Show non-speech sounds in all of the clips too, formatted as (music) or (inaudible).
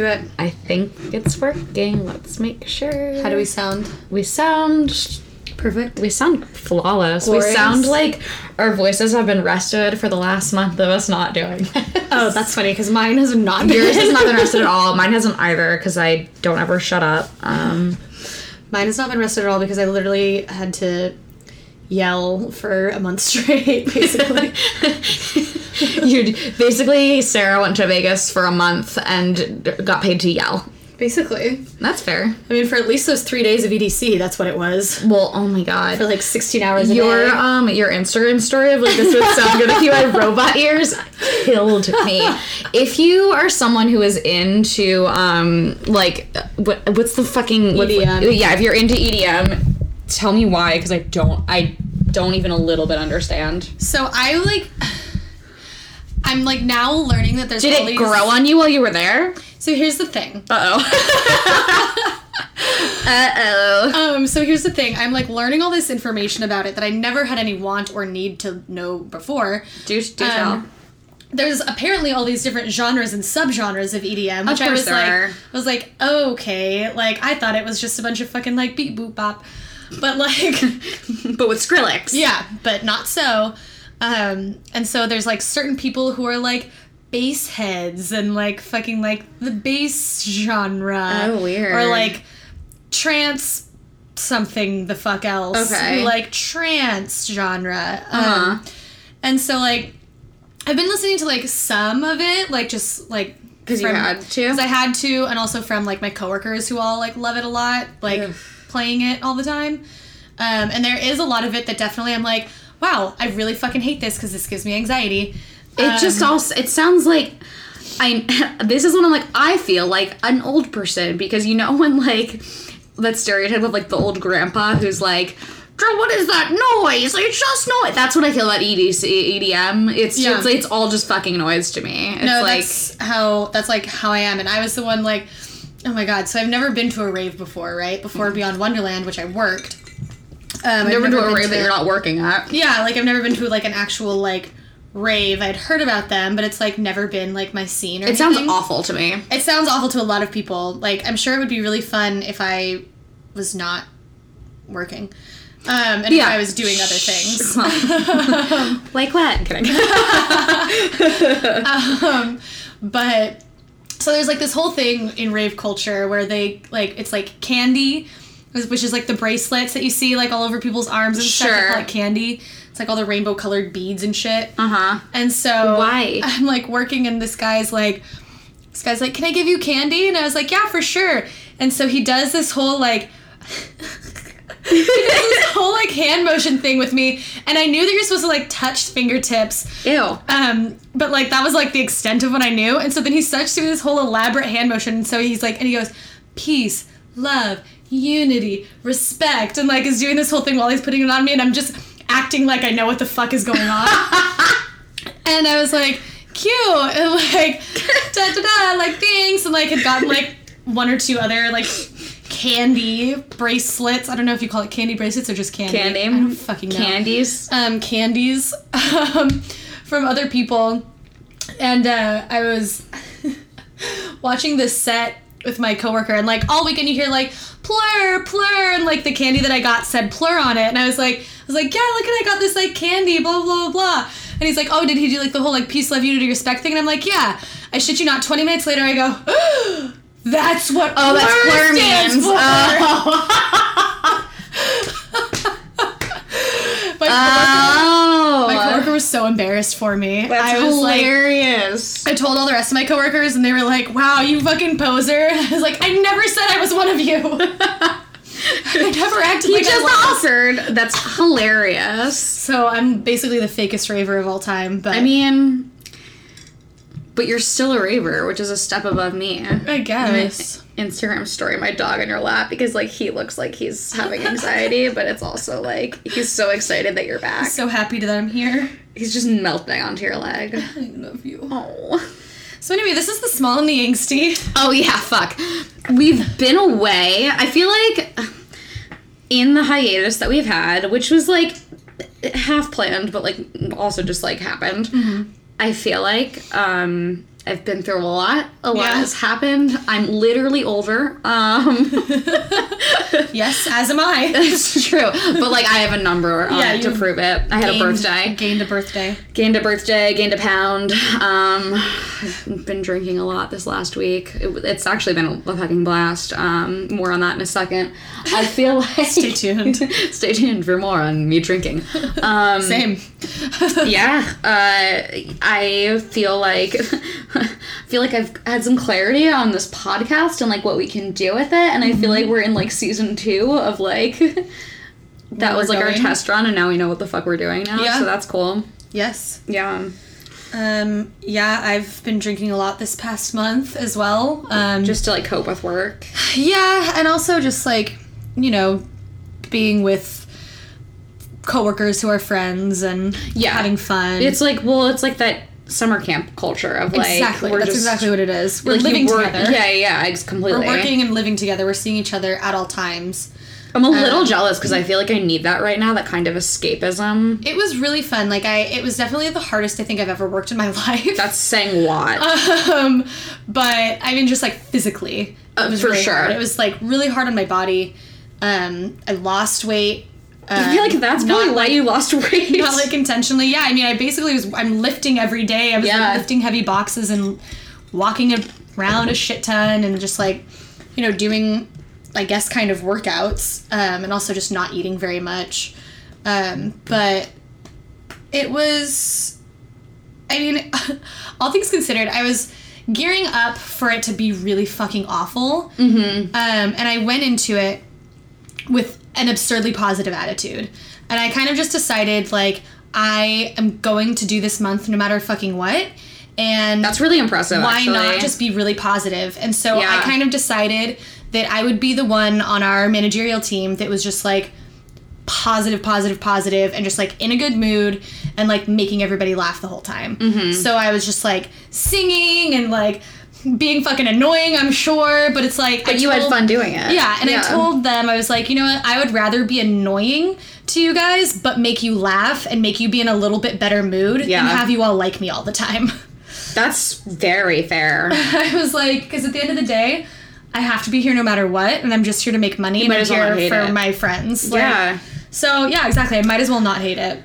to it. I think it's working. Let's make sure. How do we sound? We sound Perfect. we sound flawless. Glorious. We sound like our voices have been rested for the last month of us not doing. Oh, that's funny because mine has not. been. Yours has not been (laughs) rested at all. Mine hasn't either because I don't ever shut up. Um, Mine has not been rested at all because I literally had to yell for a month (laughs) straight, basically. (laughs) (laughs) you basically Sarah went to Vegas for a month and got paid to yell. basically. That's fair. I mean, for at least those three days of EDC, that's what it was. Well, oh my god. For like 16 hours a your day. um your Instagram story of like this would sound good if you had robot ears killed me. If you are someone who is into um like what what's the fucking what- EDM. yeah, if you're into EDM, tell me why because I don't I don't even a little bit understand. So I like. I'm like now learning that there's Did all it these- grow on you while you were there? So here's the thing. Uh oh. (laughs) uh oh. Um, so here's the thing. I'm like learning all this information about it that I never had any want or need to know before. Do do Um, tell. There's apparently all these different genres and subgenres of EDM, which I course was there like, are. I was like, okay, like I thought it was just a bunch of fucking like beat boop bop, but like, (laughs) But with Skrillex. yeah, but not so. Um, and so there's like certain people who are like bass heads and like fucking like the bass genre. Oh, weird. Or like trance something the fuck else. Okay. Like trance genre. Uh-huh. Um, and so like I've been listening to like some of it, like just like 'Cause you had to? 'cause I had to, and also from like my coworkers who all like love it a lot, like Ugh. playing it all the time. Um, and there is a lot of it that definitely I'm like, wow, I really fucking hate this because this gives me anxiety. It just Um, also it sounds like I (laughs) this is when I'm like I feel like an old person because you know when like that stereotype of like the old grandpa who's like "Girl, what is that noise? It's just noise. That's what I feel about EDC, EDM. It's Yeah. just it's all just fucking noise to me. It's no, like that's how that's like how I am, and I was the one like, oh my god. So I've never been to a rave before, right? Before Beyond Wonderland, which I worked. Um, I've never, been to a rave that you're not working at. Yeah, like I've never been to like an actual like rave. I'd heard about them, but it's like never been like my scene or It sounds awful to me. It sounds awful to a lot of people. Like I'm sure it would be really fun if I was not working. Um, and Yeah. if I was doing other things. (laughs) (laughs) Like what? I'm Kidding. (laughs) um, but so there's like this whole thing in rave culture where they like it's like candy, which is like the bracelets that you see like all over people's arms and stuff. Sure. They're Like candy. It's like all the rainbow colored beads and shit. uh huh. And so Why? (laughs) I'm like working and this guy's like this guy's like, Can I give you candy? And I was like, Yeah, for sure. And so he does this whole like (laughs) he does this (laughs) whole like hand motion thing with me. And I knew that you're supposed to like touch fingertips. Ew. Um, but like that was like the extent of what I knew. And so then he starts doing this whole elaborate hand motion. And so he's like and he goes, Peace, love, unity, respect, and like is doing this whole thing while he's putting it on me, and I'm just acting like I know what the fuck is going on. (laughs) And I was like, cute, (laughs) and like, (laughs) da da da, like thanks, and like had gotten like one or two other like candy bracelets. I don't know if you call it candy bracelets or just candy. Candy. I don't fucking know. Candies. Um, candies um, from other people, and uh, I was watching this set with my coworker, and like all weekend you hear like plur plur, and like the candy that I got said plur on it, and I was like, I was like, yeah, look at I got this like candy, blah blah blah blah. And he's like, oh, did he do like the whole like peace, love, unity, respect thing? And I'm like, yeah. I shit you not. Twenty minutes later, I go, (gasps) that's what Oh, that's plur means. Oh. (laughs) My coworker- oh. My coworker was so embarrassed for me. That's I was like, hilarious. I told all the rest of my coworkers, and they were like, "Wow, you fucking poser!" (laughs) I was like, "I never said I was one of you. (laughs) I never acted he like just offered. That's hilarious. So I'm basically the fakest raver of all time. But I mean, but you're still a raver, which is a step above me. I guess. Instagram story my dog in your lap because like he looks like he's having anxiety, (laughs) but it's also like he's so excited that you're back. So happy that I'm here. He's just melting onto your leg. I love you. Oh. So anyway, this is the small and the angsty. Oh yeah, fuck. We've been away. I feel like in the hiatus that we've had, which was like half planned, but like also just like happened. Mm-hmm. I feel like um I've been through a lot. A lot Yeah. has happened. I'm literally older. Um, (laughs) Yes, as am I. (laughs) it's true, but like I have a number on Yeah, it to prove it. I had a birthday. Gained a birthday. gained a birthday, gained a pound. Um, I've been drinking a lot this last week. It, it's actually been a fucking blast. Um, more on that in a second. I feel (laughs) like Stay tuned. stay tuned for more on me drinking. Um, Same. yeah, uh, I feel like (laughs) feel like I've had some clarity on this podcast and like what we can do with it, and I feel like we're in like season two of like. (laughs) That was like our test run, and now we know what the fuck we're doing now. Yeah. So that's cool. Yes. Yeah. Um, yeah, I've been drinking a lot this past month as well. Um, Just to like cope with work. (sighs) yeah, and also just like, you know, being with coworkers who are friends and Yeah. having fun. It's like well, it's like that summer camp culture of like exactly. That's just exactly what it is. We're like, living together. Yeah, yeah, ex- completely. We're working and living together. We're seeing each other at all times. I'm a little um, jealous because I feel like I need that right now. That kind of escapism. It was really fun. Like I, it was definitely the hardest I think I've ever worked in my (laughs) life. That's saying a lot. um, but I mean, just like physically, Uh, it was for really sure. hard. It was like really hard on my body. Um, I lost weight. I feel like that's not probably why like- you lost weight. not like intentionally. Yeah, I mean, I basically was. I'm lifting every day. I was Yeah. like, lifting heavy boxes and walking around a shit ton and just like, you know, doing, I guess, kind of workouts, um, and also just not eating very much. Um, but it was. I mean, (laughs) all things considered, I was gearing up for it to be really fucking awful. Mm-hmm. Um, and I went into it with an absurdly positive attitude. And I kind of just decided, like, I am going to do this month no matter fucking what. And That's really impressive. why actually. not just be really positive? And so I kind of decided that I would be the one on our managerial team that was just like positive, positive, positive, and just like in a good mood and like making everybody laugh the whole time. Mm-hmm. So I was just like singing and like being fucking annoying, I'm sure, but it's like But I you had fun doing it. yeah, and I told them I was like, you know what? I would rather be annoying to you guys, but make you laugh and make you be in a little bit better mood Yeah. and have you all like me all the time. (laughs) that's very fair. (laughs) I was like, because at the end of the day, I have to be here no matter what, and I'm just here to make money and I'm as well here for it. my friends. Like, yeah. So yeah, exactly. I might as well not hate it.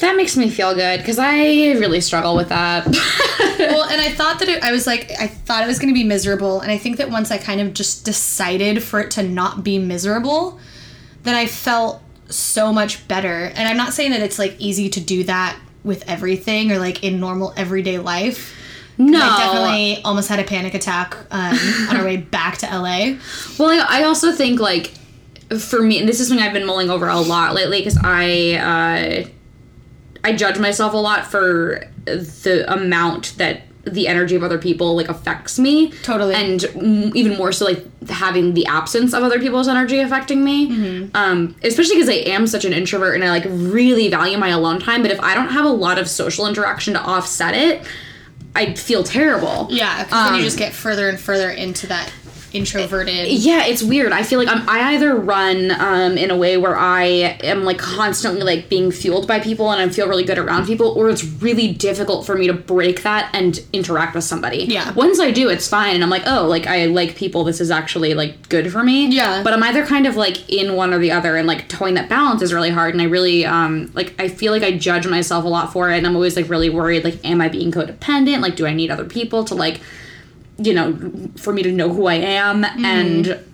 That makes me feel good because I really struggle with that. (laughs) well, and I thought that it, I was like, I thought it was going to be miserable, and I think that once I kind of just decided for it to not be miserable, then I felt so much better. And I'm not saying that it's like easy to do that with everything or like in normal everyday life. no, I definitely almost had a panic attack um, on our way back to LA. Well, I, I also think like for me, and this is something I've been mulling over a lot lately because I uh, I judge myself a lot for the amount that the energy of other people like affects me Totally. and mm, even more so like having the absence of other people's energy affecting me Mm-hmm. um especially because i am such an introvert and i like really value my alone time but if i don't have a lot of social interaction to offset it i feel terrible Yeah, because then Um, you just get further and further into that introverted. Yeah, it's weird. I feel like I'm, I either run um, in a way where I am like constantly like being fueled by people and I feel really good around people, or it's really difficult for me to break that and interact with somebody. Yeah. Once I do, it's fine, and I'm like, oh, like I like people. This is actually like good for me. Yeah. But I'm either kind of like in one or the other, and like towing that balance is really hard. And I really um like I feel like I judge myself a lot for it, and I'm always like really worried. Like, am I being codependent? Like, do I need other people to like you know, for me to know who I am Mm-hmm. and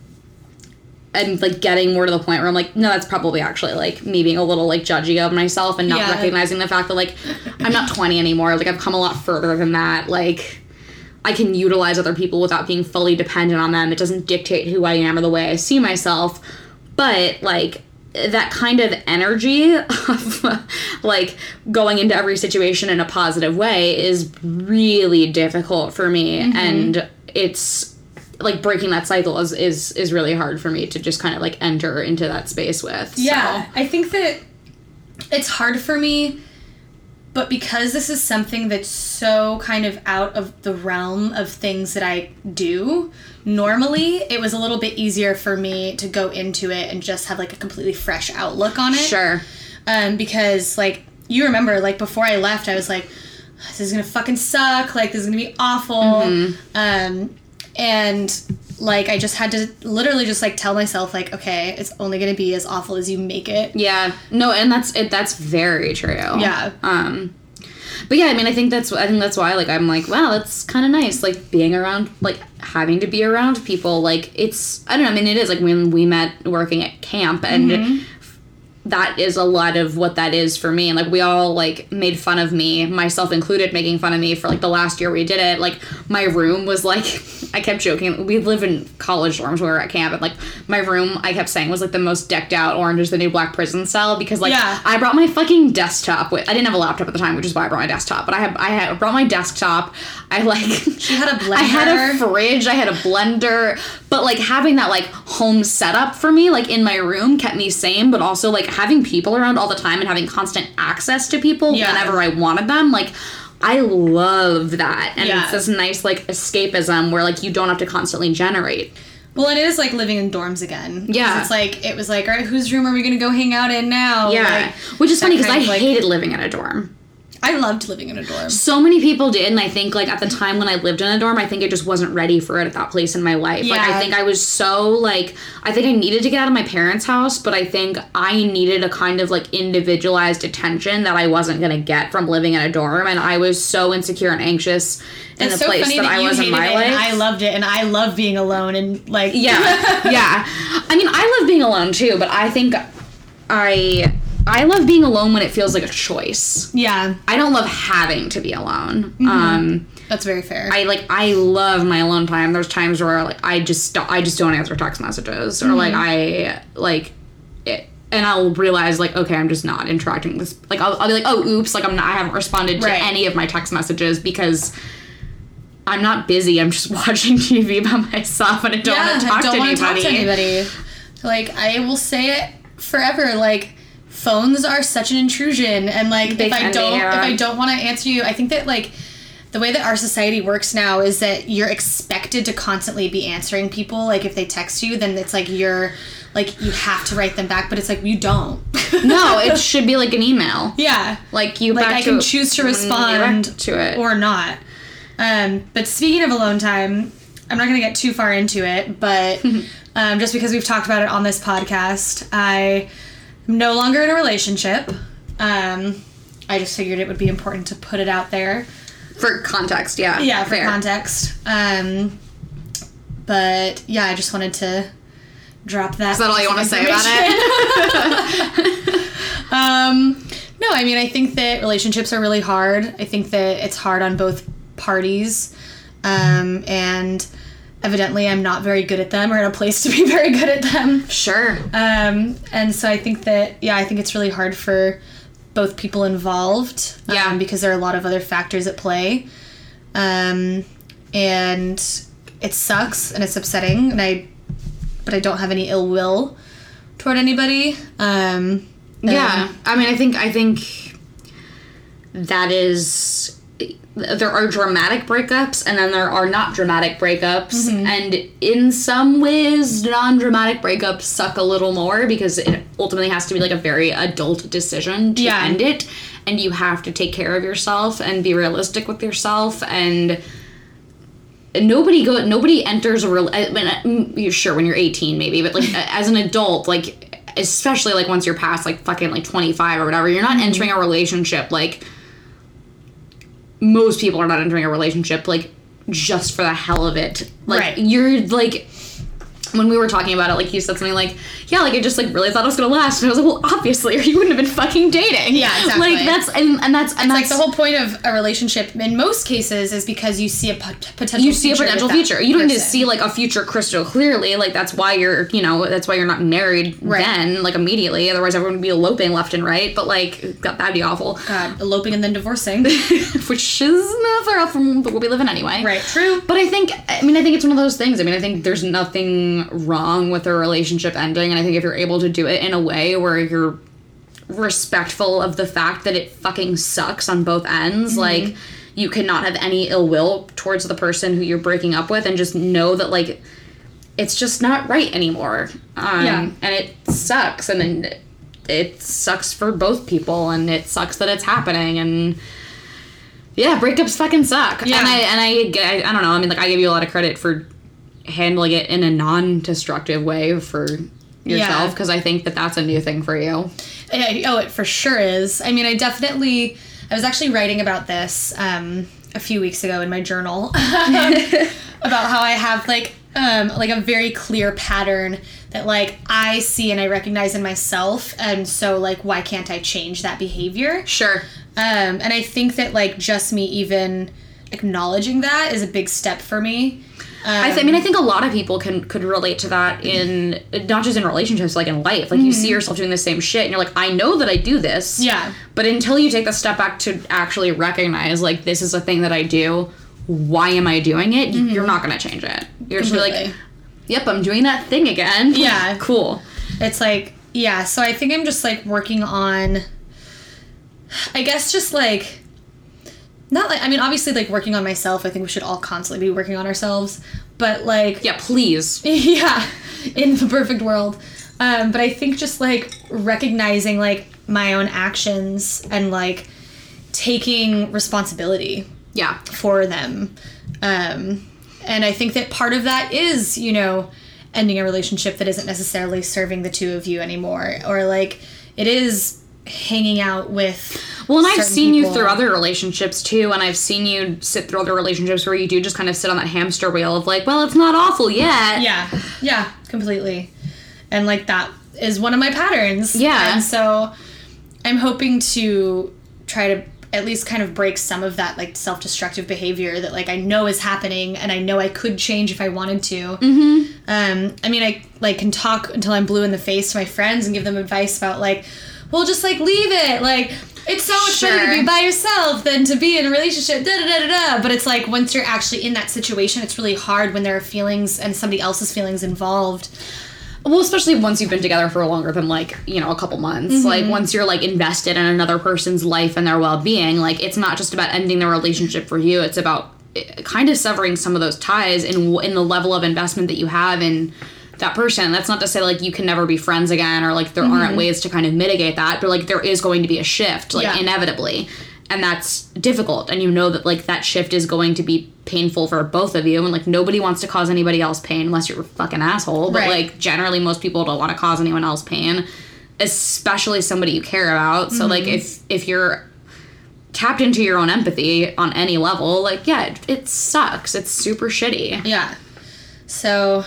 and like getting more to the point where I'm like, no, that's probably actually like me being a little like judgy of myself and not Yeah. recognizing the fact that like I'm not 20 anymore. Like I've come a lot further than that. Like I can utilize other people without being fully dependent on them. It doesn't dictate who I am or the way I see myself. But like that kind of energy of like going into every situation in a positive way is really difficult for me mm-hmm. and it's like breaking that cycle is is is really hard for me to just kind of like enter into that space with. Yeah, So, I think that it's hard for me, but because this is something that's so kind of out of the realm of things that I do normally, it was a little bit easier for me to go into it and just have like a completely fresh outlook on it. sure. Um, because like you remember, like before I left, I was like, this is gonna fucking suck. Like this is gonna be awful. Mm-hmm. Um, and like I just had to literally just like tell myself like, okay, it's only gonna be as awful as you make it. Yeah. No, and that's it. That's very true. Yeah. Um, but yeah, I mean, I think that's I think that's why like I'm like, wow, that's kind of nice, like being around, like having to be around people. Like it's I don't know. I mean, it is like when we met working at camp and. Mm-hmm. That is a lot of what that is for me, and like we all like made fun of me, myself included, making fun of me for like the last year we did it. Like my room was like, (laughs) I kept joking. We live in college dorms. We were at camp, and like my room, I kept saying was like the most decked out Orange is the New Black prison cell because like Yeah. I brought my fucking desktop with. I didn't have a laptop at the time, which is why I brought my desktop. But I had I had brought my desktop. I like She had a (laughs) I had a fridge. I had a blender. But like having that like home setup for me, like in my room, kept me sane. But also like having people around all the time and having constant access to people Yeah. whenever I wanted them, like. I love that. And Yeah. it's this nice like escapism where like you don't have to constantly generate. Well, it is like living in dorms again. Yeah. It's like it was like, all right, whose room are we gonna go hang out in now? Yeah. Like, Which is funny because I like- hated living in a dorm. I loved living in a dorm. So many people did, and I think like at the time when I lived in a dorm, I think I just wasn't ready for it at that place in my life. Like I think I was so like I think I needed to get out of my parents' house, but I think I needed a kind of like individualized attention that I wasn't gonna get from living in a dorm, and I was so insecure and anxious in It's the so place that, that, I was in my it life. and I loved it, and I love being alone and like Yeah, (laughs) yeah. I mean, I love being alone too, but I think I I love being alone when it feels like a choice. yeah. I don't love having to be alone. Mm-hmm. Um, That's very fair. I like I love my alone time. There's times where like I just don't, I just don't answer text messages or like I like it. And I'll realize like okay I'm just not interacting with like I'll, I'll be like oh oops like I'm not I haven't responded to Right. any of my text messages because I'm not busy I'm just (laughs) watching TV by myself and I don't want to talk, I don't wanna anybody. talk to anybody. Like I will say it forever. Like phones are such an intrusion, and like They if I don't if I don't want to answer you, I think that like the way that our society works now is that you're expected to constantly be answering people. Like if they text you, then it's like you're like you have to write them back, but it's like you don't. (laughs) no it should be like an email yeah. like you like I can choose to respond to it or not. Um, but speaking of alone time, I'm not going to get too far into it, but (laughs) um, just because we've talked about it on this podcast, I no longer in a relationship. Um, I just figured it would be important to put it out there. for context yeah Yeah, for fair. context. Um, but yeah, I just wanted to drop that. Is that all you want to say about it? (laughs) (laughs) Um, no, I mean, I think that relationships are really hard. I think that it's hard on both parties. Um, and evidently, I'm not very good at them or in a place to be (laughs) very good at them. sure Um, and so I think that, yeah, I think it's really hard for both people involved. um, Yeah. because there are a lot of other factors at play. Um, and it sucks and it's upsetting. And I, but I don't have any ill will toward anybody. Um, Yeah, I mean, I think I think that is there are dramatic breakups and then there are not dramatic breakups, and in some ways, non-dramatic breakups suck a little more because it ultimately has to be like a very adult decision to Yeah. end it, and you have to take care of yourself and be realistic with yourself. And nobody go nobody enters a real I mean, mm, you're sure when you're 18 maybe but like (laughs) as an adult like especially like once you're past like fucking like 25 or whatever you're not entering a relationship like most people are not entering a relationship like just for the hell of it like Right. you're like when we were talking about it, like you said something like, "Yeah, like I just like really thought it was gonna last," and I was like, "Well, obviously, or you wouldn't have been fucking dating." Yeah, exactly. Like that's and, and that's and It's that's like the whole point of a relationship in most cases is because you see a pot- potential you see a potential future. You don't need to see like a future crystal clearly. Like that's why you're, you know, that's why you're not married Right. then, like immediately. Otherwise, everyone would be eloping left and right. But like, that, that'd be awful. God, eloping and then divorcing. (laughs) Which is not far off from world we live in anyway. right, true. But I think, I mean, I think it's one of those things. I mean, I think there's nothing wrong with a relationship ending, and I think if you're able to do it in a way where you're respectful of the fact that it fucking sucks on both ends, like you cannot have any ill will towards the person who you're breaking up with, and just know that like it's just not right anymore. Um, Yeah. and it sucks, and then it sucks for both people, and it sucks that it's happening, and Yeah, breakups fucking suck. Yeah. And I and I, I I don't know. I mean, like I give you a lot of credit for handling it in a non-destructive way for yourself because I think that that's a new thing for you. Yeah, oh, it for sure is. I mean, I definitely. I was actually writing about this um, a few weeks ago in my journal (laughs) (laughs) about how I have like um, like a very clear pattern that like I see and I recognize in myself, and so like why can't I change that behavior? Sure. Um, and I think that like just me even acknowledging that is a big step for me. Um, I, th- I mean, I think a lot of people can could relate to that in not just in relationships, like in life. Like you see yourself doing the same shit, and you're like, I know that I do this. Yeah. But until you take the step back to actually recognize, like, this is a thing that I do. Why am I doing it? You're not gonna change it. You're just like, yep, I'm doing that thing again. (laughs) Yeah. cool. It's like, yeah, so I think I'm just like working on I guess just like not like I mean obviously like working on myself, I think we should all constantly be working on ourselves, but like Yeah, please. (laughs) yeah, in the perfect world. Um, but I think just like recognizing like my own actions and like taking responsibility Yeah. for them. Um, and I think that part of that is, you know, ending a relationship that isn't necessarily serving the two of you anymore, or like it is hanging out with. Well, and I've seen you through other relationships too, and I've seen you sit through other relationships where you do just kind of sit on that hamster wheel of like, well, it's not awful yet. Yeah, yeah, completely. And like that is one of my patterns. Yeah. And so I'm hoping to try to at least kind of break some of that like self-destructive behavior that like I know is happening and I know I could change if I wanted to. Mm-hmm. Um, I mean, I like can talk until I'm blue in the face to my friends and give them advice about like, well, just like leave it. Like it's so much better to be by yourself than to be in a relationship. Da da da da da. But it's like once you're actually in that situation, it's really hard when there are feelings and somebody else's feelings involved. Well, especially once you've been together for longer than like, you know, a couple months. Like once you're like invested in another person's life and their well-being, like it's not just about ending the relationship for you, it's about eh, kind of severing some of those ties in in the level of investment that you have in that person. That's not to say like you can never be friends again or like there aren't mm-hmm. ways to kind of mitigate that, but like there is going to be a shift like Yeah. inevitably. And that's difficult and you know that like that shift is going to be painful for both of you and like nobody wants to cause anybody else pain unless you're a fucking asshole, but Right. like generally most people don't want to cause anyone else pain especially somebody you care about so like mm-hmm. if if you're tapped into your own empathy on any level like yeah it, it sucks it's super shitty Yeah. So,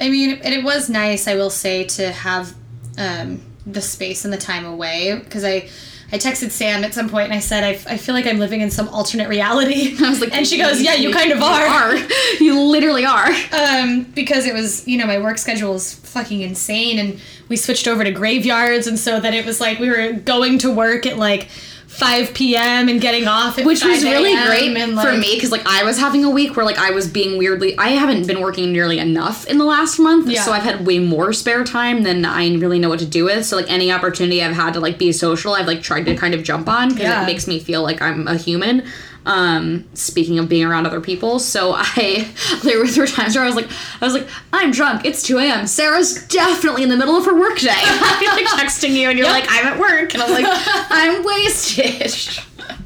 I mean, and it was nice, I will say, to have um, the space and the time away because I. I texted Sam at some point and I said, I, f- I feel like I'm living in some alternate reality. (laughs) I was like, and she goes, Yeah, you kind of You are. are. (laughs) you literally are Um, because it was, you know, my work schedule was fucking insane, and we switched over to graveyards, and so that it was like we were going to work at like 5 p.m. and getting off at which was really great and, for me because like i was having a week where like i was being weirdly i haven't been working nearly enough in the last month Yeah. so i've had way more spare time than i really know what to do with so like any opportunity i've had to like be social i've like tried to kind of jump on because Yeah. it makes me feel like i'm a human um speaking of being around other people so i (laughs) there were, there were times where i was like i was like i'm drunk it's 2 a.m sarah's definitely in the middle of her workday (laughs) i'm like texting you and you're Yep. like i'm at work and i'm like (laughs) i'm wasted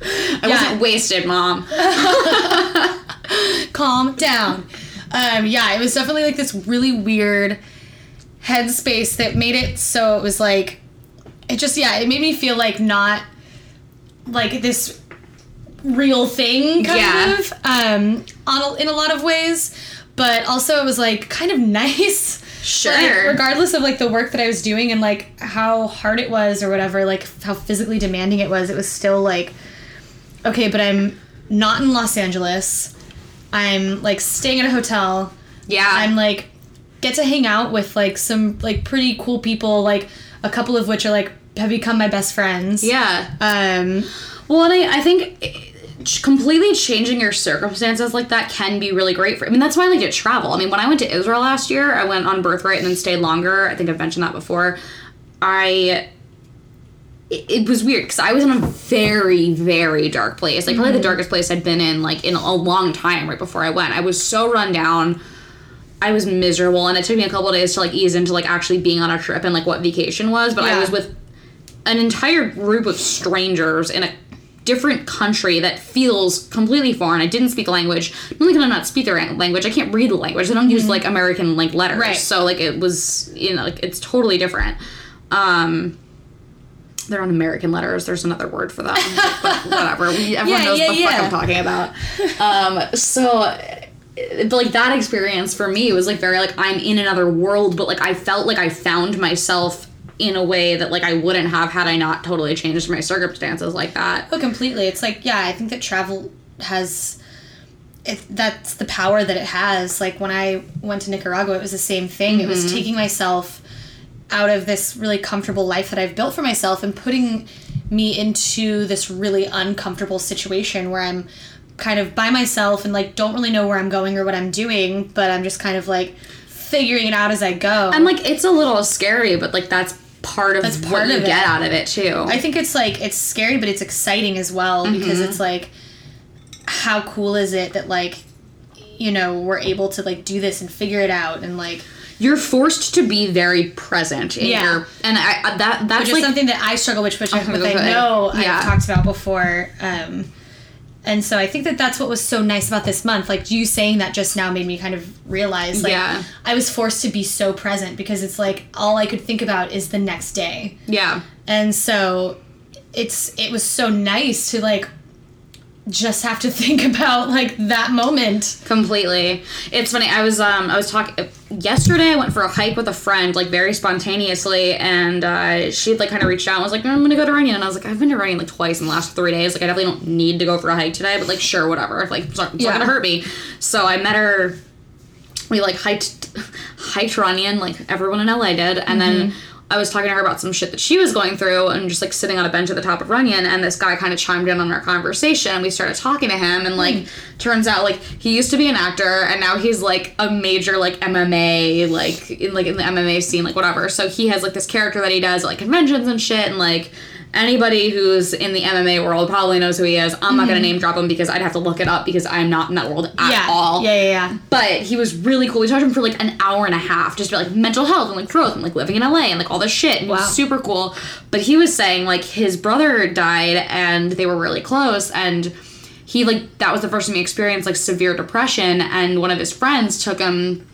I Yeah. wasn't wasted, mom. calm down. Um, yeah, it was definitely like this really weird headspace that made it so it was like, it just, yeah, it made me feel like not like this real thing kind Yeah. of um, on a, in a lot of ways. But also, it was like kind of (laughs) nice. Sure. Like, regardless of like the work that I was doing and like how hard it was or whatever, like how physically demanding it was, it was still like, okay, but I'm not in Los Angeles. I'm like staying at a hotel. Yeah. I'm like get to hang out with like some like pretty cool people, like a couple of which are like have become my best friends. yeah. Um Well, and I, I think ch- completely changing your circumstances like that can be really great for. I mean, that's why I like to travel. I mean, when I went to Israel last year, I went on birthright and then stayed longer. I think I've mentioned that before. I. It, it was weird because I was in a very, very dark place. Like probably the mm-hmm. darkest place I'd been in like in a long time. Right before I went, I was so run down. I was miserable, and it took me a couple days to like ease into like actually being on a trip and like what vacation was. But I was with an entire group of strangers in a different country that feels completely foreign. I didn't speak the language. Not only can I not speak the ra- language, I can't read the language. I don't use like American like letters. Mm-hmm. Right. So like it was you know like it's totally different. Um, they're on American letters. There's another word for that. but (laughs) whatever. We, everyone Yeah, knows yeah, what the fuck. I'm talking about. (laughs) Um, so, like that experience for me was like very like I'm in another world, but like I felt like I found myself in a way that like I wouldn't have had I not totally changed my circumstances like that. Oh, completely. It's like, yeah, I think that travel has. It, that's the power that it has. Like when I went to Nicaragua, it was the same thing. It Mm-hmm. was taking myself out of this really comfortable life that I've built for myself and putting me into this really uncomfortable situation where I'm kind of by myself and like don't really know where I'm going or what I'm doing, but I'm just kind of like figuring it out as I go. And like it's a little scary, but like that's part of That's what part you of it. get out of it too. I think it's like it's scary, but it's exciting as well because it's like, how cool is it that like, you know, we're able to like do this and figure it out and like, You're forced to be very present in Yeah. your and I I- that that's which is like something that I struggle with, which, I, Okay, which I know Yeah. I've talked about before. Um, and so I think that that's what was so nice about this month. Like you saying that just now made me kind of realize, like, Yeah. I was forced to be so present because it's like all I could think about is the next day. yeah. and so it's it was so nice to like just have to (laughs) think about like that moment Completely. It's funny. I was um I was talking yesterday. I went for a hike with a friend, like very spontaneously, and uh, she'd like kind of reached out and was like, "I'm gonna go to Runyon," and I was like, "I've been to Runyon like twice in the last three days. Like, I definitely don't need to go for a hike today, but like, sure, whatever. Like, it's not, it's Yeah. not gonna hurt me." So I met her. We like hiked hiked Runyon like everyone in LA did, and then. I was talking to her about some shit that she was going through and just like sitting on a bench at the top of Runyon and this guy kind of chimed in on our conversation and we started talking to him and like hmm. turns out like he used to be an actor and now he's like a major like MMA like in like in the MMA scene like whatever. So he has like this character that he does at, like conventions and shit and like anybody who's in the MMA world probably knows who he is. I'm not gonna mm-hmm. name drop him because I'd have to look it up because I'm not in that world at yeah all. yeah yeah yeah But he was really cool. We talked to him for like an hour and a half, just about like mental health and like growth and like living in LA and like all this shit. And Wow. was super cool. But he was saying like his brother died and they were really close and he like that was the first time he experienced like severe depression and one of his friends took him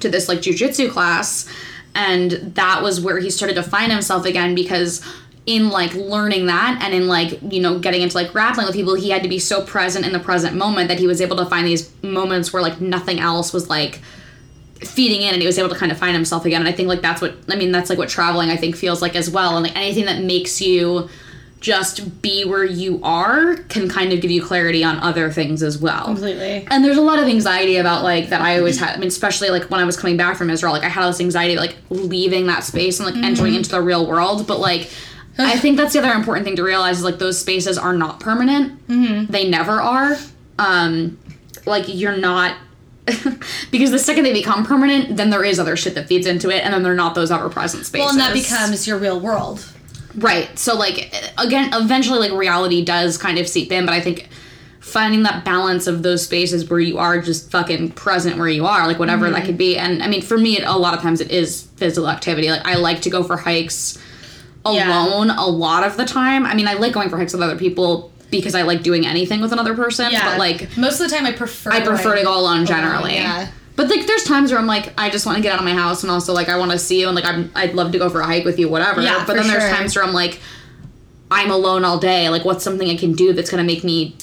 to this like jujitsu class and that was where he started to find himself again because in like learning that and in like you know getting into like grappling with people he had to be so present in the present moment that he was able to find these moments where like nothing else was like feeding in and he was able to kind of find himself again and i think like that's what i mean that's like what traveling i think feels like as well and like anything that makes you just be where you are can kind of give you clarity on other things as well completely and there's a lot of anxiety about like that I always had. I mean, especially like when I was coming back from Israel, like I had all this anxiety like leaving that space and like entering mm-hmm. into the real world. But like, I think that's the other important thing to realize is like those spaces are not permanent. Mm-hmm. They never are. Um, like you're not. (laughs) because the second they become permanent, then there is other shit that feeds into it, and then they're not those ever present spaces. well and that becomes your real world Right. So like again, eventually like reality does kind of seep in, but I think finding that balance of those spaces where you are just fucking present where you are, like whatever that could be. And I mean, for me, it, a lot of times it is physical activity. Like I like to go for hikes Yeah. alone a lot of the time. I mean, I like going for hikes with other people because I like doing anything with another person. yeah But like, most of the time i prefer I prefer to go alone generally. yeah But like, there's times where I'm like, I just want to get out of my house, and also like, I want to see you, and like, I'm, I'd love to go for a hike with you, whatever. Yeah, but then there's sure. times where I'm like, I'm alone all day. Like, what's something I can do that's gonna make me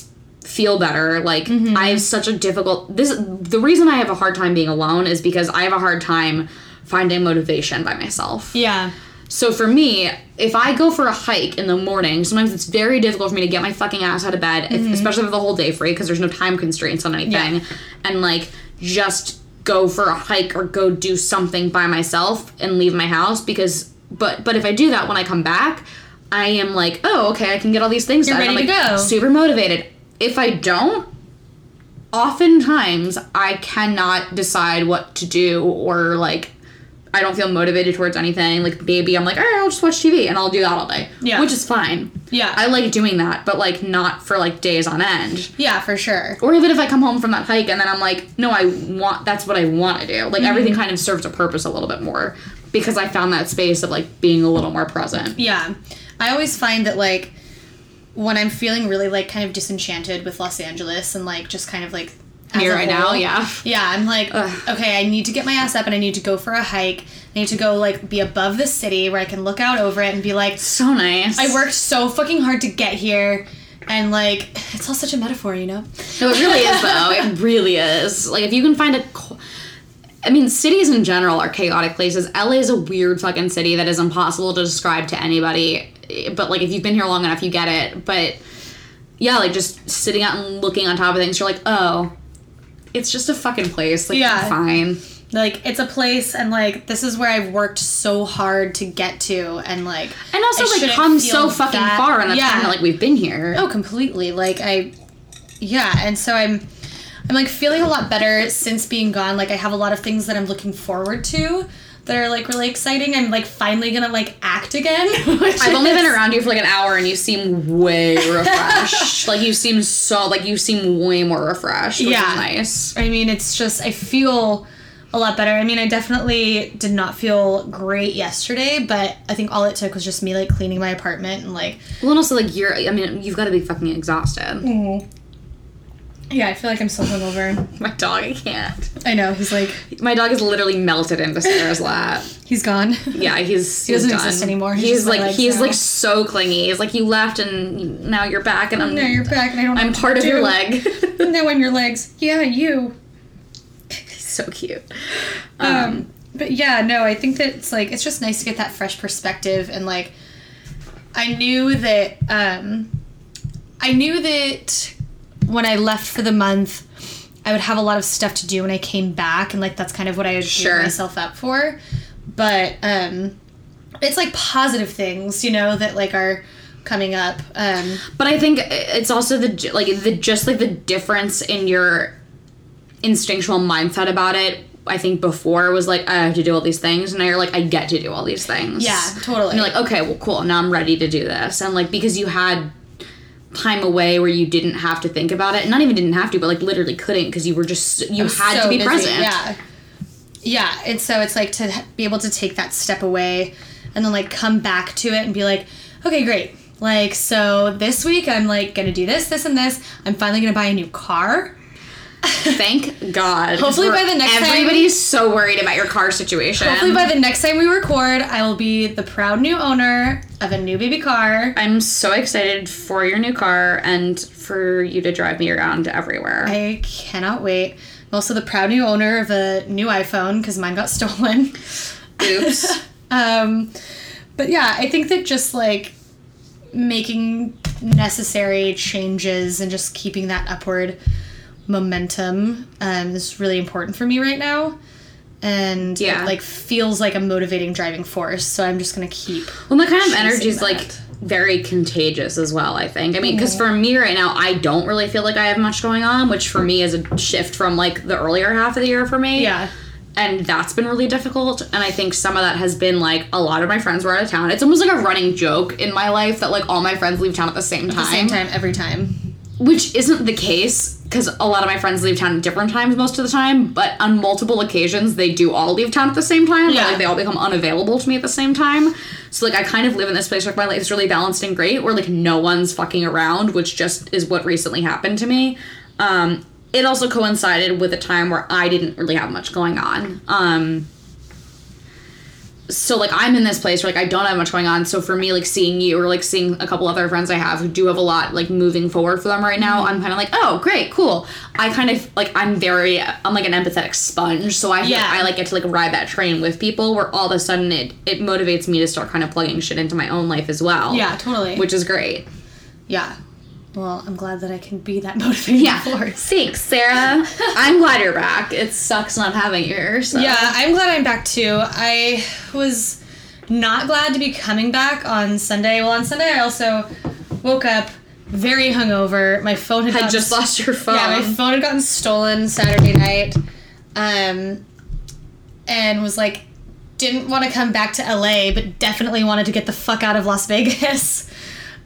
feel better? Like, Mm-hmm. I have such a difficult. This the reason I have a hard time being alone is because I have a hard time finding motivation by myself. yeah So for me, if I go for a hike in the morning, sometimes it's very difficult for me to get my fucking ass out of bed, if, mm-hmm. especially if the whole day free because there's no time constraints on anything, Yeah. and like just go for a hike or go do something by myself and leave my house because. But but if I do that when I come back, I am like, oh okay, I can get all these things You're done. I'm ready to like go. super motivated. If I don't, oftentimes I cannot decide what to do or like I don't feel motivated towards anything. Like maybe I'm like, all right, I'll just watch TV and I'll do that all day. Yeah. Which is fine. Yeah. I like doing that, but like not for like days on end. yeah for sure Or even if I come home from that hike and then I'm like, no, I want that's what I want to do. Like Mm-hmm. everything kind of serves a purpose a little bit more because I found that space of like being a little more present. Yeah. I always find that like when I'm feeling really like kind of disenchanted with Los Angeles and like just kind of like Me right now, yeah. yeah, I'm like, okay, I need to get my ass up and I need to go for a hike. I need to go like be above the city where I can look out over it and be like, So nice. I worked so fucking hard to get here. And like, it's all such a metaphor, you know? No, it really is though. It (laughs) really is. Like if you can find a I mean, cities in general are chaotic places. LA is a weird fucking city that is impossible to describe to anybody. But like if you've been here long enough, you get it. But yeah, like just sitting out and looking on top of things, you're like, "Oh, it's just a fucking place. Like Yeah. fine." Like, it's a place, and like, this is where I've worked so hard to get to, and like, And also I like come so fucking that- far in the yeah. time that like we've been here. Oh, completely. Like I yeah, and so I'm I'm like feeling a lot better since being gone. Like I have a lot of things that I'm looking forward to that are like really exciting. I'm like finally gonna like act again. which (laughs) I've only been around you for like an hour and you seem way refreshed. (laughs) like you seem so like you seem way more refreshed, which Yeah. is nice. I mean, it's just I feel a lot better. I mean, I definitely did not feel great yesterday, but I think all it took was just me like cleaning my apartment and like Well, and also like you're I mean, you've got to be fucking exhausted. Mm-hmm. Yeah, I feel like I'm so hungover. (laughs) My dog, I can't. I know he's like My dog is literally melted into Sarah's lap. he's gone. Yeah, (laughs) he's he doesn't exist anymore. He's He's, just my like legs he's now. like so clingy. He's like you left and now you're back and I'm now you're back, and I don't. know I'm what to part of your do. leg. (laughs) now I'm your legs. Yeah, you. so cute. Um, but yeah, no, I think that it's like it's just nice to get that fresh perspective and like I knew that um I knew that when I left for the month I would have a lot of stuff to do when I came back and like that's kind of what I had Sure. myself up for. But um it's like positive things, you know, that like are coming up. Um But I think it's also the like the just like the difference in your instinctual mindset about it. I think before was like I have to do all these things, and now you're like I get to do all these things. Yeah, totally. And you're like, okay, well, cool. Now I'm ready to do this, and like because you had time away where you didn't have to think about it, not even didn't have to, but like literally couldn't because you were just you had so to be busy, present. Yeah. Yeah. And so it's like to be able to take that step away and then like come back to it and be like, okay, great. Like, so this week I'm like gonna do this, this, and this. I'm finally gonna buy a new car. Thank God. Hopefully by the next time- everybody's so worried about your car situation. Hopefully by the next time we record, I will be the proud new owner of a new baby car. I'm so excited for your new car and for you to drive me around everywhere. I cannot wait. I'm also the proud new owner of a new iPhone because mine got (laughs) stolen. Oops. (laughs) Um, but yeah, I think that just like making necessary changes and just keeping that upward momentum um, is really important for me right now. And Yeah. it like feels like a motivating driving force. So I'm just gonna keep. Well, that kind of energy is like very contagious as well, I think. I mean, because for me right now, I don't really feel like I have much going on, which for me is a shift from like the earlier half of the year for me. Yeah. And that's been really difficult. And I think some of that has been like a lot of my friends were out of town. It's almost like a running joke in my life that like all my friends leave town at the same time. At the same time, every time. Which isn't the case because a lot of my friends leave town at different times most of the time, but on multiple occasions they do all leave town at the same time. Yeah. like they all become unavailable to me at the same time. So like I kind of live in this place where my life is really balanced and great, where like no one's fucking around, which just is what recently happened to me. Um, it also coincided with a time where I didn't really have much going on. Um, so like I'm in this place where like I don't have much going on. So for me, like seeing you or like seeing a couple other friends I have who do have a lot like moving forward for them right now, I'm kind of like, oh great, cool. I kind of like I'm very I'm like an empathetic sponge, so I feel Yeah. like I like get to like ride that train with people where all of a sudden it it motivates me to start kind of plugging shit into my own life as well. Yeah, totally. which is great. yeah. Well, I'm glad that I can be that (laughs) motivating Yeah, force. thanks, Sarah. (laughs) I'm glad you're back. It sucks not having you here. So. Yeah, I'm glad I'm back too. I was not glad to be coming back on Sunday. Well, on Sunday I also woke up very hungover. My phone had gotten just lost your phone. Yeah, my phone had gotten stolen Saturday night. Um and was like didn't want to come back to LA, but definitely wanted to get the fuck out of Las Vegas. (laughs)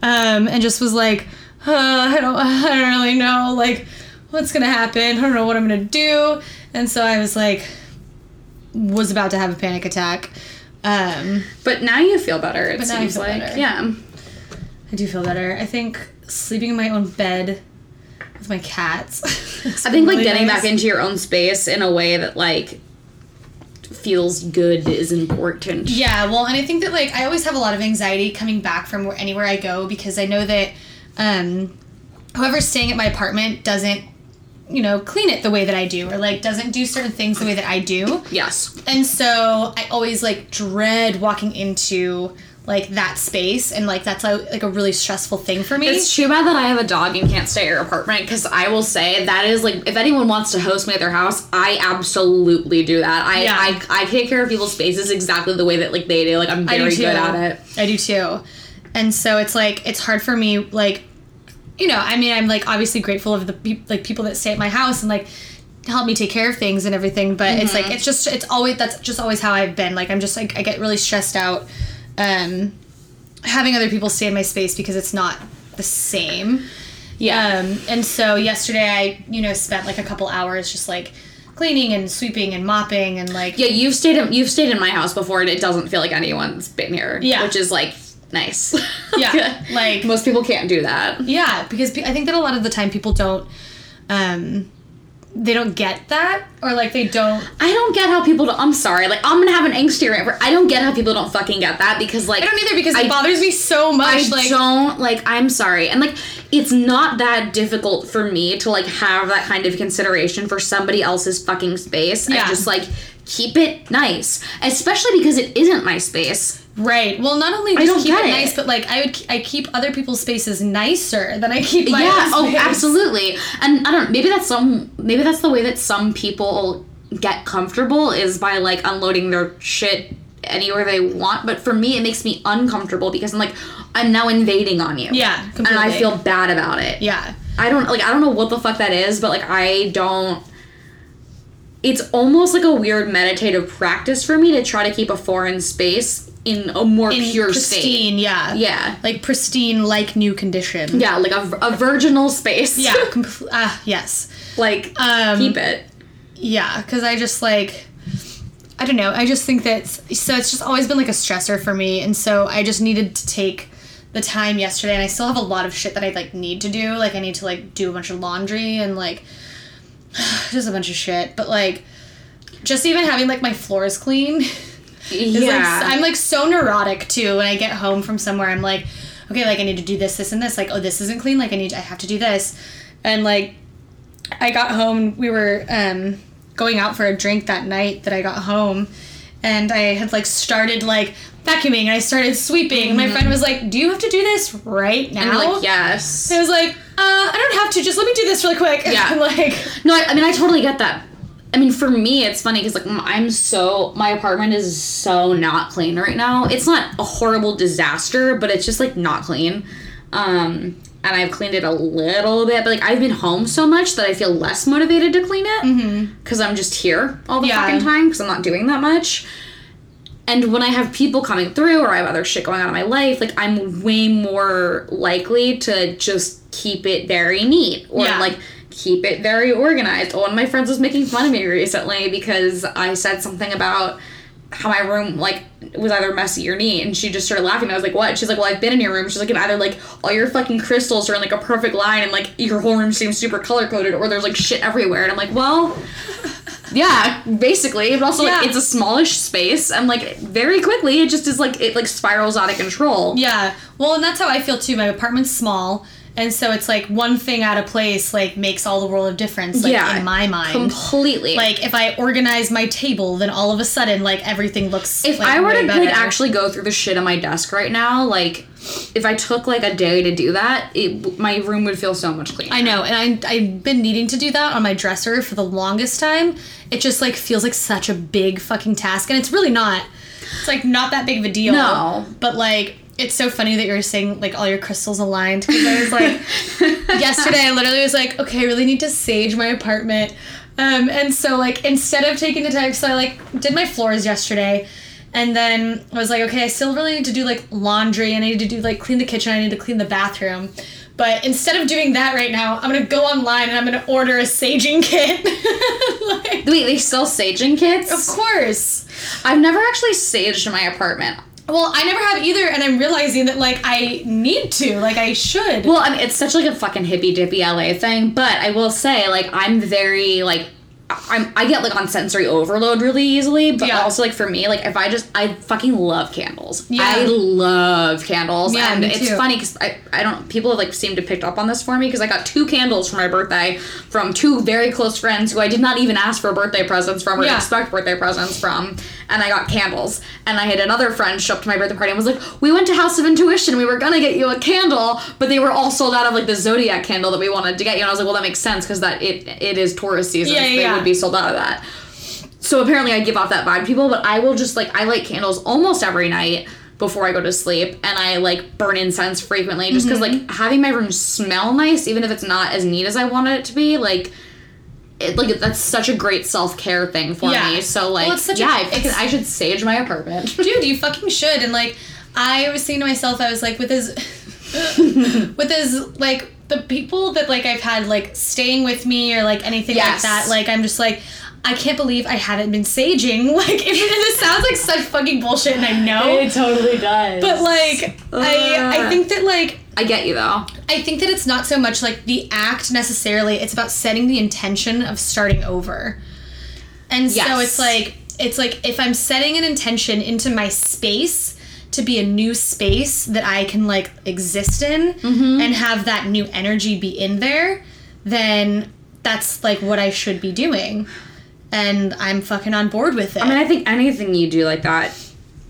Um and just was like, uh, I don't (laughs) I don't really know like what's going to happen. I don't know what I'm going to do. And so I was like was about to have a panic attack. Um But now you feel better. It But now I seems feel like better. yeah. I do feel better. I think sleeping in my own bed with my cats. I think like getting back into your own space in a way that like feels good is important. Yeah, well, and I think that like I always have a lot of anxiety coming back from anywhere I go because I know that um, whoever's staying at my apartment doesn't, you know, clean it the way that I do or like doesn't do certain things the way that I do. Yes. And so I always like dread walking into like that space and like that's like, like a really stressful thing for me. It's too bad that I have a dog and can't stay at your apartment because I will say that is like if anyone wants to host me at their house, I absolutely do that. I Yeah. I, I take care of people's spaces exactly the way that like they do. Like I'm very good at it. I do too. And so it's like it's hard for me like you know, I mean I'm like obviously grateful of the like people that stay at my house and like help me take care of things and everything, but it's Mm-hmm. like it's just it's always that's just always how I've been. Like I'm just like I get really stressed out um having other people stay in my space because it's not the same. Yeah. Um, and so yesterday I, you know, spent like a couple hours just like cleaning and sweeping and mopping and like yeah, you've stayed in you've stayed in my house before and it doesn't feel like anyone's been here. Yeah. Which is like nice. (laughs) Yeah, like- most people can't do that. Yeah, because I think that a lot of the time people don't, um, they don't get that, or like they don't. I don't get how people don't I'm sorry, like I'm gonna have an angsty rant where I don't get how people don't fucking get that because like I don't either because it bothers me so much. I like, don't like I'm sorry. And like it's not that difficult for me to like have that kind of consideration for somebody else's fucking space. Yeah. I just like keep it nice. Especially because it isn't my space. Right. Well, not only I just don't keep it it. nice, but like I would, I keep other people's spaces nicer than I keep my yeah, oh absolutely. And I don't maybe that's some maybe that's the way that some people get comfortable is by like unloading their shit anywhere they want. But for me it makes me uncomfortable because I'm like I'm now invading on you. Yeah, And I feel bad about it. Yeah. I don't like I don't know what the fuck that is, but like I don't it's almost like a weird meditative practice for me to try to keep a foreign space in a more In pure pristine, state. yeah. Yeah. Like pristine, like new condition. Yeah, like a, a virginal space. Yeah. (laughs) compl- ah, yes. like Um, keep it. Yeah, because I just like, I don't know. I just think that so it's just always been like a stressor for me, and so I just needed to take the time yesterday, and I still have a lot of shit that I like need to do. Like I need to like do a bunch of laundry and like (sighs) just a bunch of shit. But like, just even having like my floors clean. (laughs) is, like, Yeah. I'm like so neurotic too. When I get home from somewhere, I'm like, okay, like I need to do this, this, and this. Like, oh, this isn't clean. Like I need, I have to do this, and like I got home. We were um, going out for a drink that night that I got home, and I had like started like vacuuming and I started sweeping. And my friend was like, "Do you have to do this right now?" and like, yes. I was like, uh, "I don't have to. Just let me do this really quick." (laughs) Yeah. like, No, I, I mean I totally get that. I mean, for me, it's funny because like I'm so my apartment is so not clean right now. It's not a horrible disaster, but it's just like not clean. Um, and I've cleaned it a little bit, but like I've been home so much that I feel less motivated to clean it because I'm just here all the Yeah. fucking time because I'm not doing that much. And when I have people coming through or I have other shit going on in my life, like I'm way more likely to just keep it very neat or Yeah. like keep it very organized. One of my friends was making fun of me recently because I said something about how my room like was either messy or neat and she just started laughing. I was like, what? She's like, well, I've been in your room. She's like, and either like all your fucking crystals are in like a perfect line and like your whole room seems super color coded or there's like shit everywhere. And I'm like, well, yeah, basically. But also Yeah. like it's a smallish space and like very quickly it just is like it like spirals out of control. yeah. Well, and that's how I feel too. My apartment's small. And so it's like one thing out of place like makes all the world of difference like Yeah, in my mind. Completely. like if I organize my table, then all of a sudden like everything looks. if like, I were to like actually go through the shit on my desk right now, like if I took like a day to do that, it my room would feel so much cleaner. I know, and I I've been needing to do that on my dresser for the longest time. It just like feels like such a big fucking task, and it's really not. It's like not that big of a deal. No. but like it's so funny that you're saying like all your crystals aligned because I was like (laughs) yesterday I literally was like okay I really need to sage my apartment, um, and so like instead of taking the time, so I like did my floors yesterday. And then I was like, okay, I still really need to do like laundry. and I need to do like clean the kitchen. I need to clean the bathroom. But instead of doing that right now, I'm gonna go online and I'm gonna order a saging kit. (laughs) like, Wait, they sell saging kits? of course. I've never actually saged my apartment. Well, I never have either, and I'm realizing that like I need to, like I should. Well, I mean, it's such like a fucking hippy dippy LA thing, but I will say, like, I'm very like. I'm, I get like on sensory overload really easily, but Yeah. also like for me, like if I just I fucking love candles. Yeah. I love candles, Yeah, and it's too. funny because I I don't people have like seem to picked up on this for me because I got two candles for my birthday from two very close friends who I did not even ask for birthday presents from or Yeah. expect birthday presents from, and I got candles. And I had another friend show up to my birthday party and was like, "We went to House of Intuition. We were gonna get you a candle, but they were all sold out of like the zodiac candle that we wanted to get you." And I was like, "Well, that makes sense because that it it is Taurus season. Yeah, so yeah, they yeah. Would be sold out of that." So apparently, I give off that vibe to people, but I will just like I light candles almost every night before I go to sleep, and I like burn incense frequently just because Mm-hmm. like having my room smell nice, even if it's not as neat as I wanted it to be, like. It, like that's such a great self care thing for Yeah. me. So like, Well, it's such a- yeah, I, it's- I should sage my apartment. (laughs) dude you fucking should and like i was saying to myself i was like with his (laughs) with his like the people that like i've had like staying with me or like anything Yes. like that like i'm just like i can't believe i haven't been saging (laughs) like if this sounds like such fucking bullshit and i know it totally does. but like i i think that like I get you though. I think that it's not so much like the act necessarily, it's about setting the intention of starting over. And so it's like it's like if I'm setting an intention into my space to be a new space that I can like exist in Mm-hmm. and have that new energy be in there, then that's like what I should be doing. And I'm fucking on board with it. I mean, I think anything you do like that.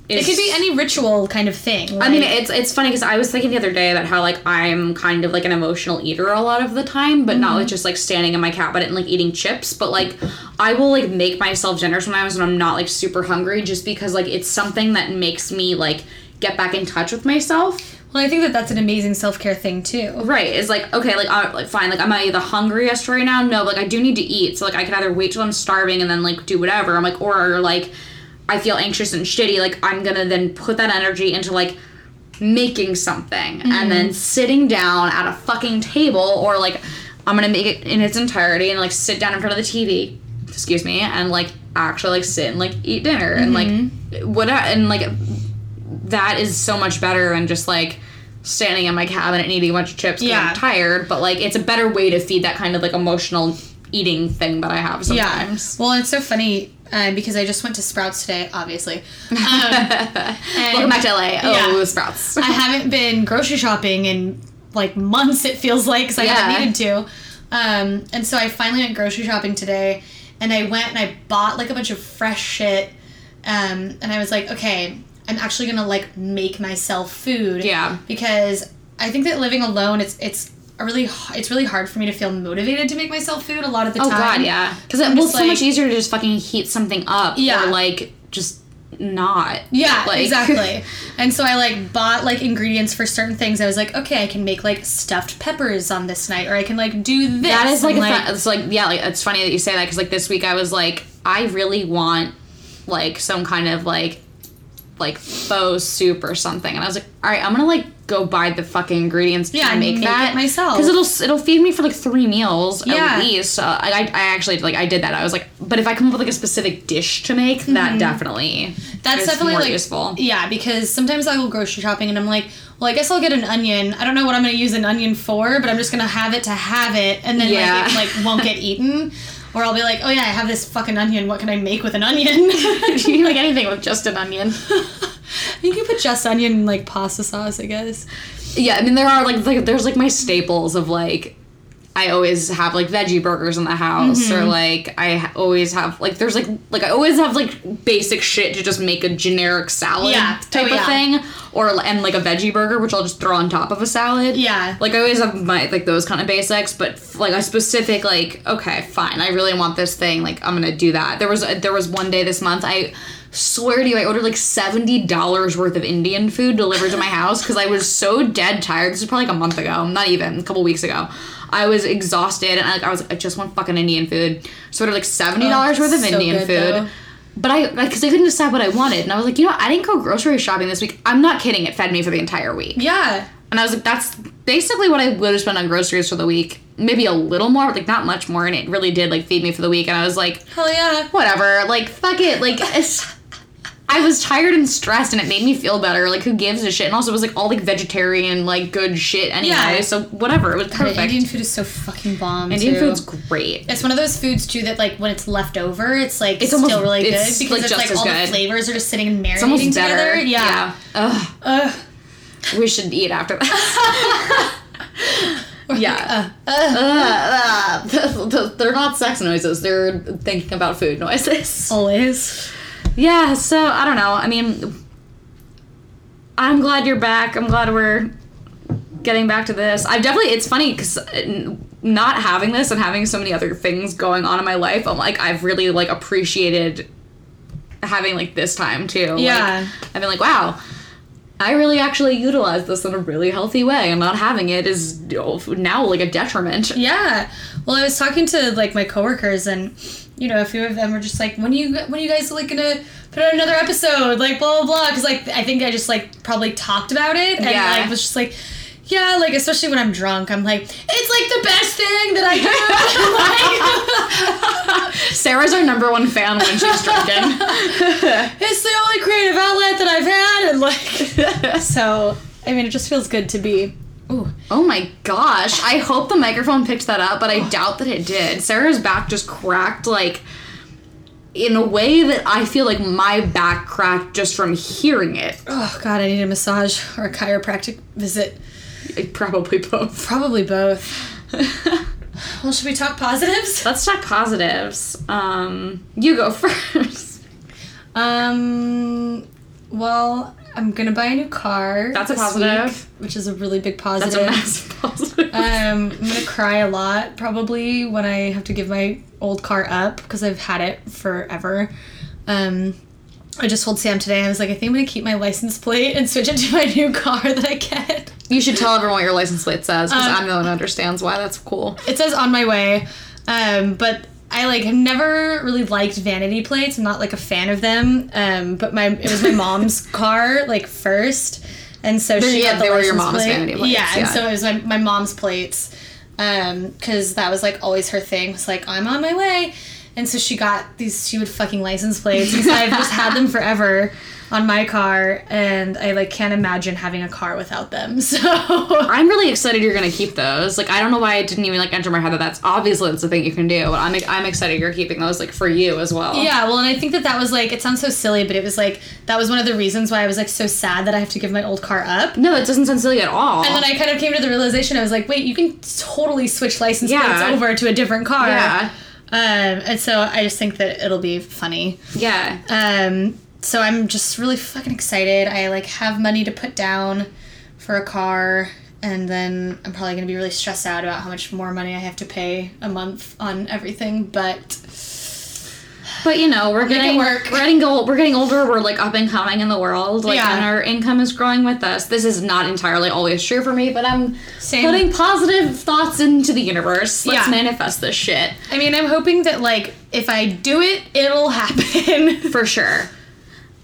It could be any ritual kind of thing. I mean, it's it's funny because I was thinking the other day about how like I'm kind of like an emotional eater a lot of the time, but not Mm-hmm. with just like standing in my cabinet and like eating chips. But like I will like make myself dinner sometimes when I'm not like super hungry, just because like it's something that makes me like get back in touch with myself. well, I think that that's an amazing self care thing too. Right. It's like okay, like I'm like fine, like I'm not the hungriest right now. No, like I do need to eat. So like I can either wait till I'm starving and then like do whatever. I'm like or like I feel anxious and shitty. Like I'm gonna then put that energy into like making something and mm-hmm. then sitting down at a fucking table or like I'm gonna make it in its entirety and like sit down in front of the TV. Excuse me, and like actually like sit and like eat dinner and like mm-hmm. what and like that is so much better than just like standing in my cabinet and eating a bunch of chips because Yeah. I'm tired. But like, it's a better way to feed that kind of like emotional eating thing that I have sometimes. Yeah. Well, it's so funny uh, because I just went to Sprouts today, obviously. (laughs) Um, and Welcome back to LA. Oh, Yeah. sprouts. (laughs) I haven't been grocery shopping in like months. It feels like because I Yeah. haven't needed to. Um, and so I finally went grocery shopping today, and I went and I bought like a bunch of fresh shit. Um, and I was like, okay, I'm actually gonna like make myself food. Yeah. Because I think that living alone, it's it's a really it's really hard for me to feel motivated to make myself food a lot of the oh time. Oh god, yeah. Because it it's so much easier to just fucking heat something up. Yeah. Or like just not. Yeah, Like- exactly. (laughs) And so I like bought like ingredients for certain things. I was like, okay, I can make like stuffed peppers on this night, or I can like do this. That is like, and, fun, it's like yeah, like it's funny that you say that because like this week I was like I really want like some kind of like like pho soup or something, and I was like, all right, I'm gonna like go buy the fucking ingredients Yeah, to make, make that it myself. because it'll it'll feed me for like three meals Yeah. at least. Uh, I, I actually like I did that. I was like, but if I come up with like a specific dish to make, that definitely Mm-hmm. That's definitely more like useful. Yeah, because sometimes I will grocery shopping and I'm like, well, I guess I'll get an onion. I don't know what I'm gonna use an onion for, but I'm just gonna have it to have it, and then Yeah. like it like won't get eaten. Or I'll be like, oh yeah, I have this fucking onion. What can I make with an onion? (laughs) you like (laughs) anything with just an onion. (laughs) (laughs) you can put just onion in like pasta sauce, I guess. Yeah, I mean there are like, like there's like my staples of like I always have like veggie burgers in the house or Mm-hmm. like I always have like there's like like I always have like basic shit to just make a generic salad Yeah. type Oh, of thing or and like a veggie burger which I'll just throw on top of a salad. Yeah. Like I always have my like those kind of basics but like a specific like okay, fine. I really want this thing like I'm going to do that. There was there was one day this month I swear to you, I ordered like seventy dollars worth of Indian food delivered to my house because I was so dead tired. This was probably like a month ago, not even a couple weeks ago. I was exhausted and I, I was like, I just want fucking Indian food. So I ordered like seventy dollars Oh, worth of so Indian good, food. though. But I like because I couldn't decide what I wanted, and I was like, you know, what? I didn't go grocery shopping this week. I'm not kidding. It fed me for the entire week, Yeah. and I was like, that's basically what I would have spent on groceries for the week. Maybe a little more, but like not much more, and it really did like feed me for the week. And I was like, Hell yeah. whatever. Like, fuck it. Like, (laughs) I was tired and stressed, and it made me feel better. Like, who gives a shit? And also, it was like all like vegetarian, like good shit anyway. Yeah. So whatever, it was God, perfect. Indian food is so fucking bomb. Indian too. food's great. It's one of those foods too that like when it's left over, it's like It's still almost- really good it's, because like, it's like all the flavors are just sitting and It's almost marinating better. together. Yeah. Ugh, Ugh. we should eat after (laughs) that. yeah. Uh, uh, Uh, (laughs) they're not sex noises. They're thinking about food noises. always. Yeah, so I don't know. I mean, I'm glad you're back. I'm glad we're getting back to this. I've definitely, it's funny because uh, not having this and having so many other things going on in my life, I'm like, I've really like appreciated having like this time too. Like, Yeah. I've been like, wow. I really actually utilize this in a really healthy way, and not having it is oh, now like a detriment. Yeah. Well, I was talking to like my coworkers, and you know, a few of them were just like, "When you when are you guys like gonna put out another episode?" Like blah blah blah. Because like I think I just like probably talked about it, and Yeah. like was just like. Yeah, like especially when I'm drunk, I'm like, it's like the best thing that I do. (laughs) Sarah's our number one fan when she's drinking. (laughs) it's the only creative outlet that I've had, and like, (laughs) so I mean, it just feels good to be. Ooh, Oh my gosh. I hope the microphone picked that up, but I (gasps) doubt that it did. Sarah's back just cracked like in a way that I feel like my back cracked just from hearing it. oh god, I need a massage or a chiropractic visit. Probably both. Probably both. (laughs) Well, should we talk positives? Let's talk positives. Um, you go (laughs) first. Um, well, I'm gonna buy a new car. That's a positive. week, which is a really big positive. That's a massive (laughs) positive. Um, I'm gonna cry a lot probably when I have to give my old car up because I've had it forever. Um, I just told Sam today I was like, I think I'm gonna keep my license plate and switch it to my new car that I get. you should tell everyone what your license plate says because Um, I'm the one who understands why that's cool. It says on my way, um, but I like have never really liked vanity plates. I'm not like a fan of them. Um, but my it was my (laughs) mom's car like first, and so she yeah, the they were your mom's plate. vanity plates, Yeah, and so it was my, my mom's plates, um, because that was like always her thing. It's like I'm on my way, and so she got these stupid fucking license plates, and so I've just had them (laughs) forever on my car, and I like can't imagine having a car without them. (laughs) So I'm really excited you're gonna keep those. Like I don't know why it didn't even like enter my head that that's obviously that's the thing you can do. But I'm I'm excited you're keeping those like for you as well. Yeah, well, and I think that that was like it sounds so silly, but it was like that was one of the reasons why I was like so sad that I have to give my old car up. No, it doesn't sound silly at all. And then I kind of came to the realization I was like, wait, you can totally switch license Yeah. plates over to a different car. Yeah. Um, and so I just think that it'll be funny. yeah. Um, so I'm just really fucking excited. I like have money to put down for a car, and then I'm probably gonna be really stressed out about how much more money I have to pay a month on everything. But But you know, we're it getting work. we're getting old, we're getting older. We're like up and coming in the world, like, Yeah. and our income is growing with us. This is not entirely always true for me, but I'm Same. putting positive thoughts into the universe. Let's Yeah. manifest this shit I mean, I'm hoping that like if I do it, it'll (laughs) happen. for sure.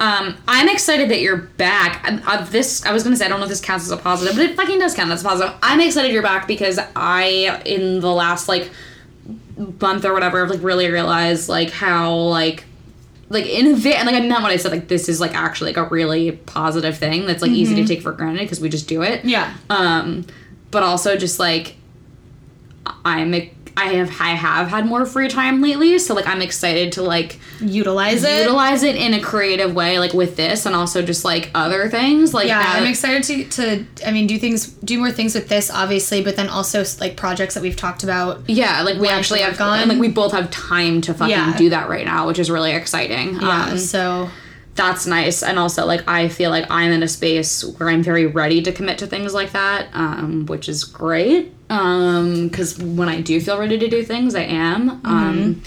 Um, I'm excited that you're back. Um, uh, this I was gonna say I don't know if this counts as a positive, but it fucking does count as a positive. I'm excited you're back because I in the last like month or whatever, I've like really realized like how like like in and like I meant what I said like this is like actually like a really positive thing that's like easy to take for granted because we just do it. yeah. Um, but also just like I'm I have I have had more free time lately, so like I'm excited to like Utilize it. utilize it in a creative way, like with this, and also just like other things. Like yeah, uh, I'm excited to, to, I mean, do things, do more things with this, obviously, but then also like projects that we've talked about. yeah, like we actually have gone, and like we both have time to fucking Yeah. do that right now, which is really exciting. Yeah, Um, so that's nice, and also like I feel like I'm in a space where I'm very ready to commit to things like that, um, which is great. Um, because when I do feel ready to do things, I am. Um,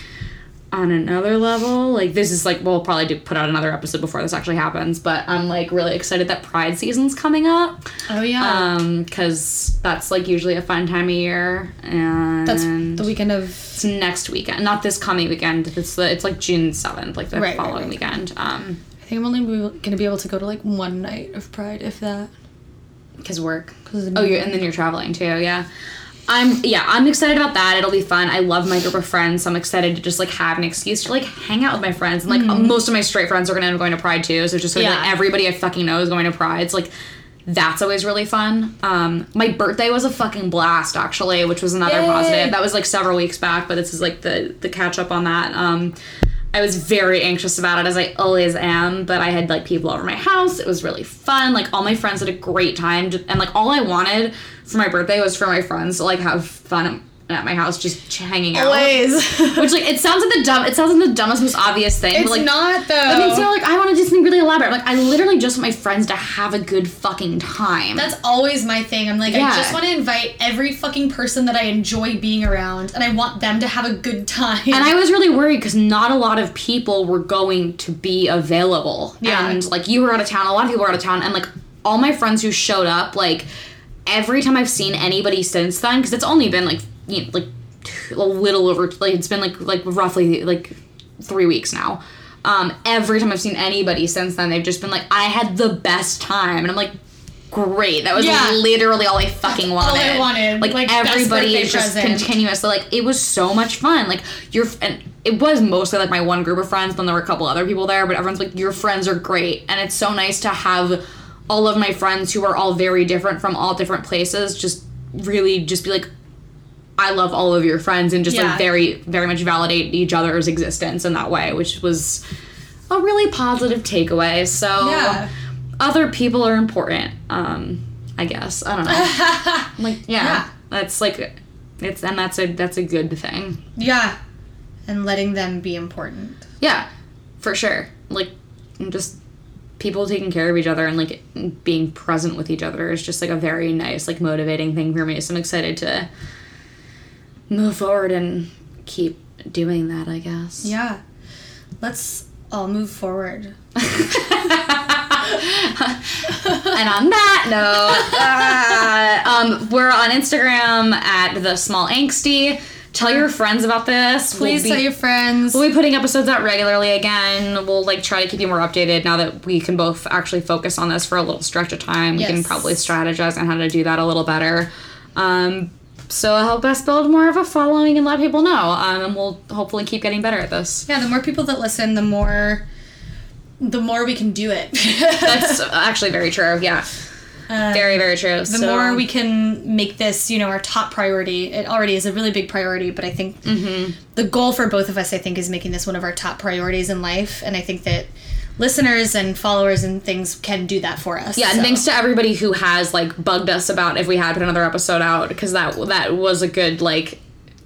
on another level, like this is like we'll probably do put out another episode before this actually happens, but I'm like really excited that Pride season's coming up. oh yeah, um because that's like usually a fun time of year and that's the weekend of it's next weekend not this coming weekend it's the it's like june 7th like the Right, right, following right. weekend um I think I'm only gonna be able to go to like one night of Pride, if that. because work 'Cause oh you're and then you're traveling too yeah I'm yeah, I'm excited about that. It'll be fun. I love my group of friends. So I'm excited to just like have an excuse to like hang out with my friends. And like most of my straight friends are gonna end up going to Pride too. So it's just be like Mm-hmm. Everybody I fucking know is going to Pride. It's like that's always really fun. Um, my birthday was a fucking blast actually, which was another Yay. positive. That was like several weeks back, but this is like the the catch up on that. Um, I was very anxious about it as I always am, but I had like people over my house. It was really fun. Like all my friends had a great time, and like all I wanted for my birthday was for my friends to like have fun at my house, just hanging out. Always. (laughs) Which like it sounds like the dumb. It sounds like the dumbest, most obvious thing. it's but like not though. I mean, so like I want to do something really elaborate. Like I literally just want my friends to have a good fucking time. That's always my thing. I'm like, Yeah. I just want to invite every fucking person that I enjoy being around, and I want them to have a good time. and I was really worried because not a lot of people were going to be available. Yeah. And like you were out of town, a lot of people were out of town, and like all my friends who showed up, like every time I've seen anybody since then, because it's only been like you know, like a little over like it's been like like roughly like three weeks now. Um, every time I've seen anybody since then, they've just been like, I had the best time, and I'm like. Great. That was Yeah. literally all I fucking wanted. All I wanted. Like, Like, everybody is just present. continuously like it was so much fun. Like your and it was mostly like my one group of friends. Then there were a couple other people there, but everyone's like your friends are great, and it's so nice to have all of my friends who are all very different from all different places. Just really just be like. I love all of your friends and just Yeah. like very, very much validate each other's existence in that way, which was a really positive takeaway. So, Yeah. other people are important. Um, I guess I don't know. (laughs) like, yeah, Yeah. that's like, it's and that's a that's a good thing. yeah, and letting them be important. Yeah, for sure. Like, just people taking care of each other and like being present with each other is just like a very nice, like motivating thing for me. So I'm excited to move forward and keep doing that. I guess. Yeah, let's all move forward. (laughs) and on that note, uh, um, we're on Instagram at the small angsty. Tell your friends about this. Please we'll tell your friends. We'll be putting episodes out regularly again. We'll like try to keep you more updated now that we can both actually focus on this for a little stretch of time. We can probably strategize on how to do that a little better. Um, so help us build more of a following and let people know. Um, and we'll hopefully keep getting better at this. yeah, the more people that listen, the more, the more we can do it. (laughs) That's actually very true. Yeah, Uh, very very true. the more we can make this, you know, our top priority. It already is a really big priority, but I think Mm-hmm. the goal for both of us, I think, is making this one of our top priorities in life. And I think that listeners and followers and things can do that for us. Yeah, and thanks to everybody who has like bugged us about if we had put another episode out because that that was a good like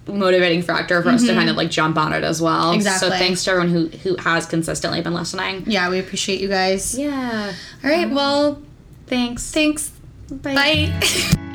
motivating factor for us to kind of like jump on it as well. Mm-hmm. Exactly. So thanks to everyone who who has consistently been listening. Yeah, we appreciate you guys. Yeah. All right, well, Thanks. thanks. Bye. Bye. (laughs)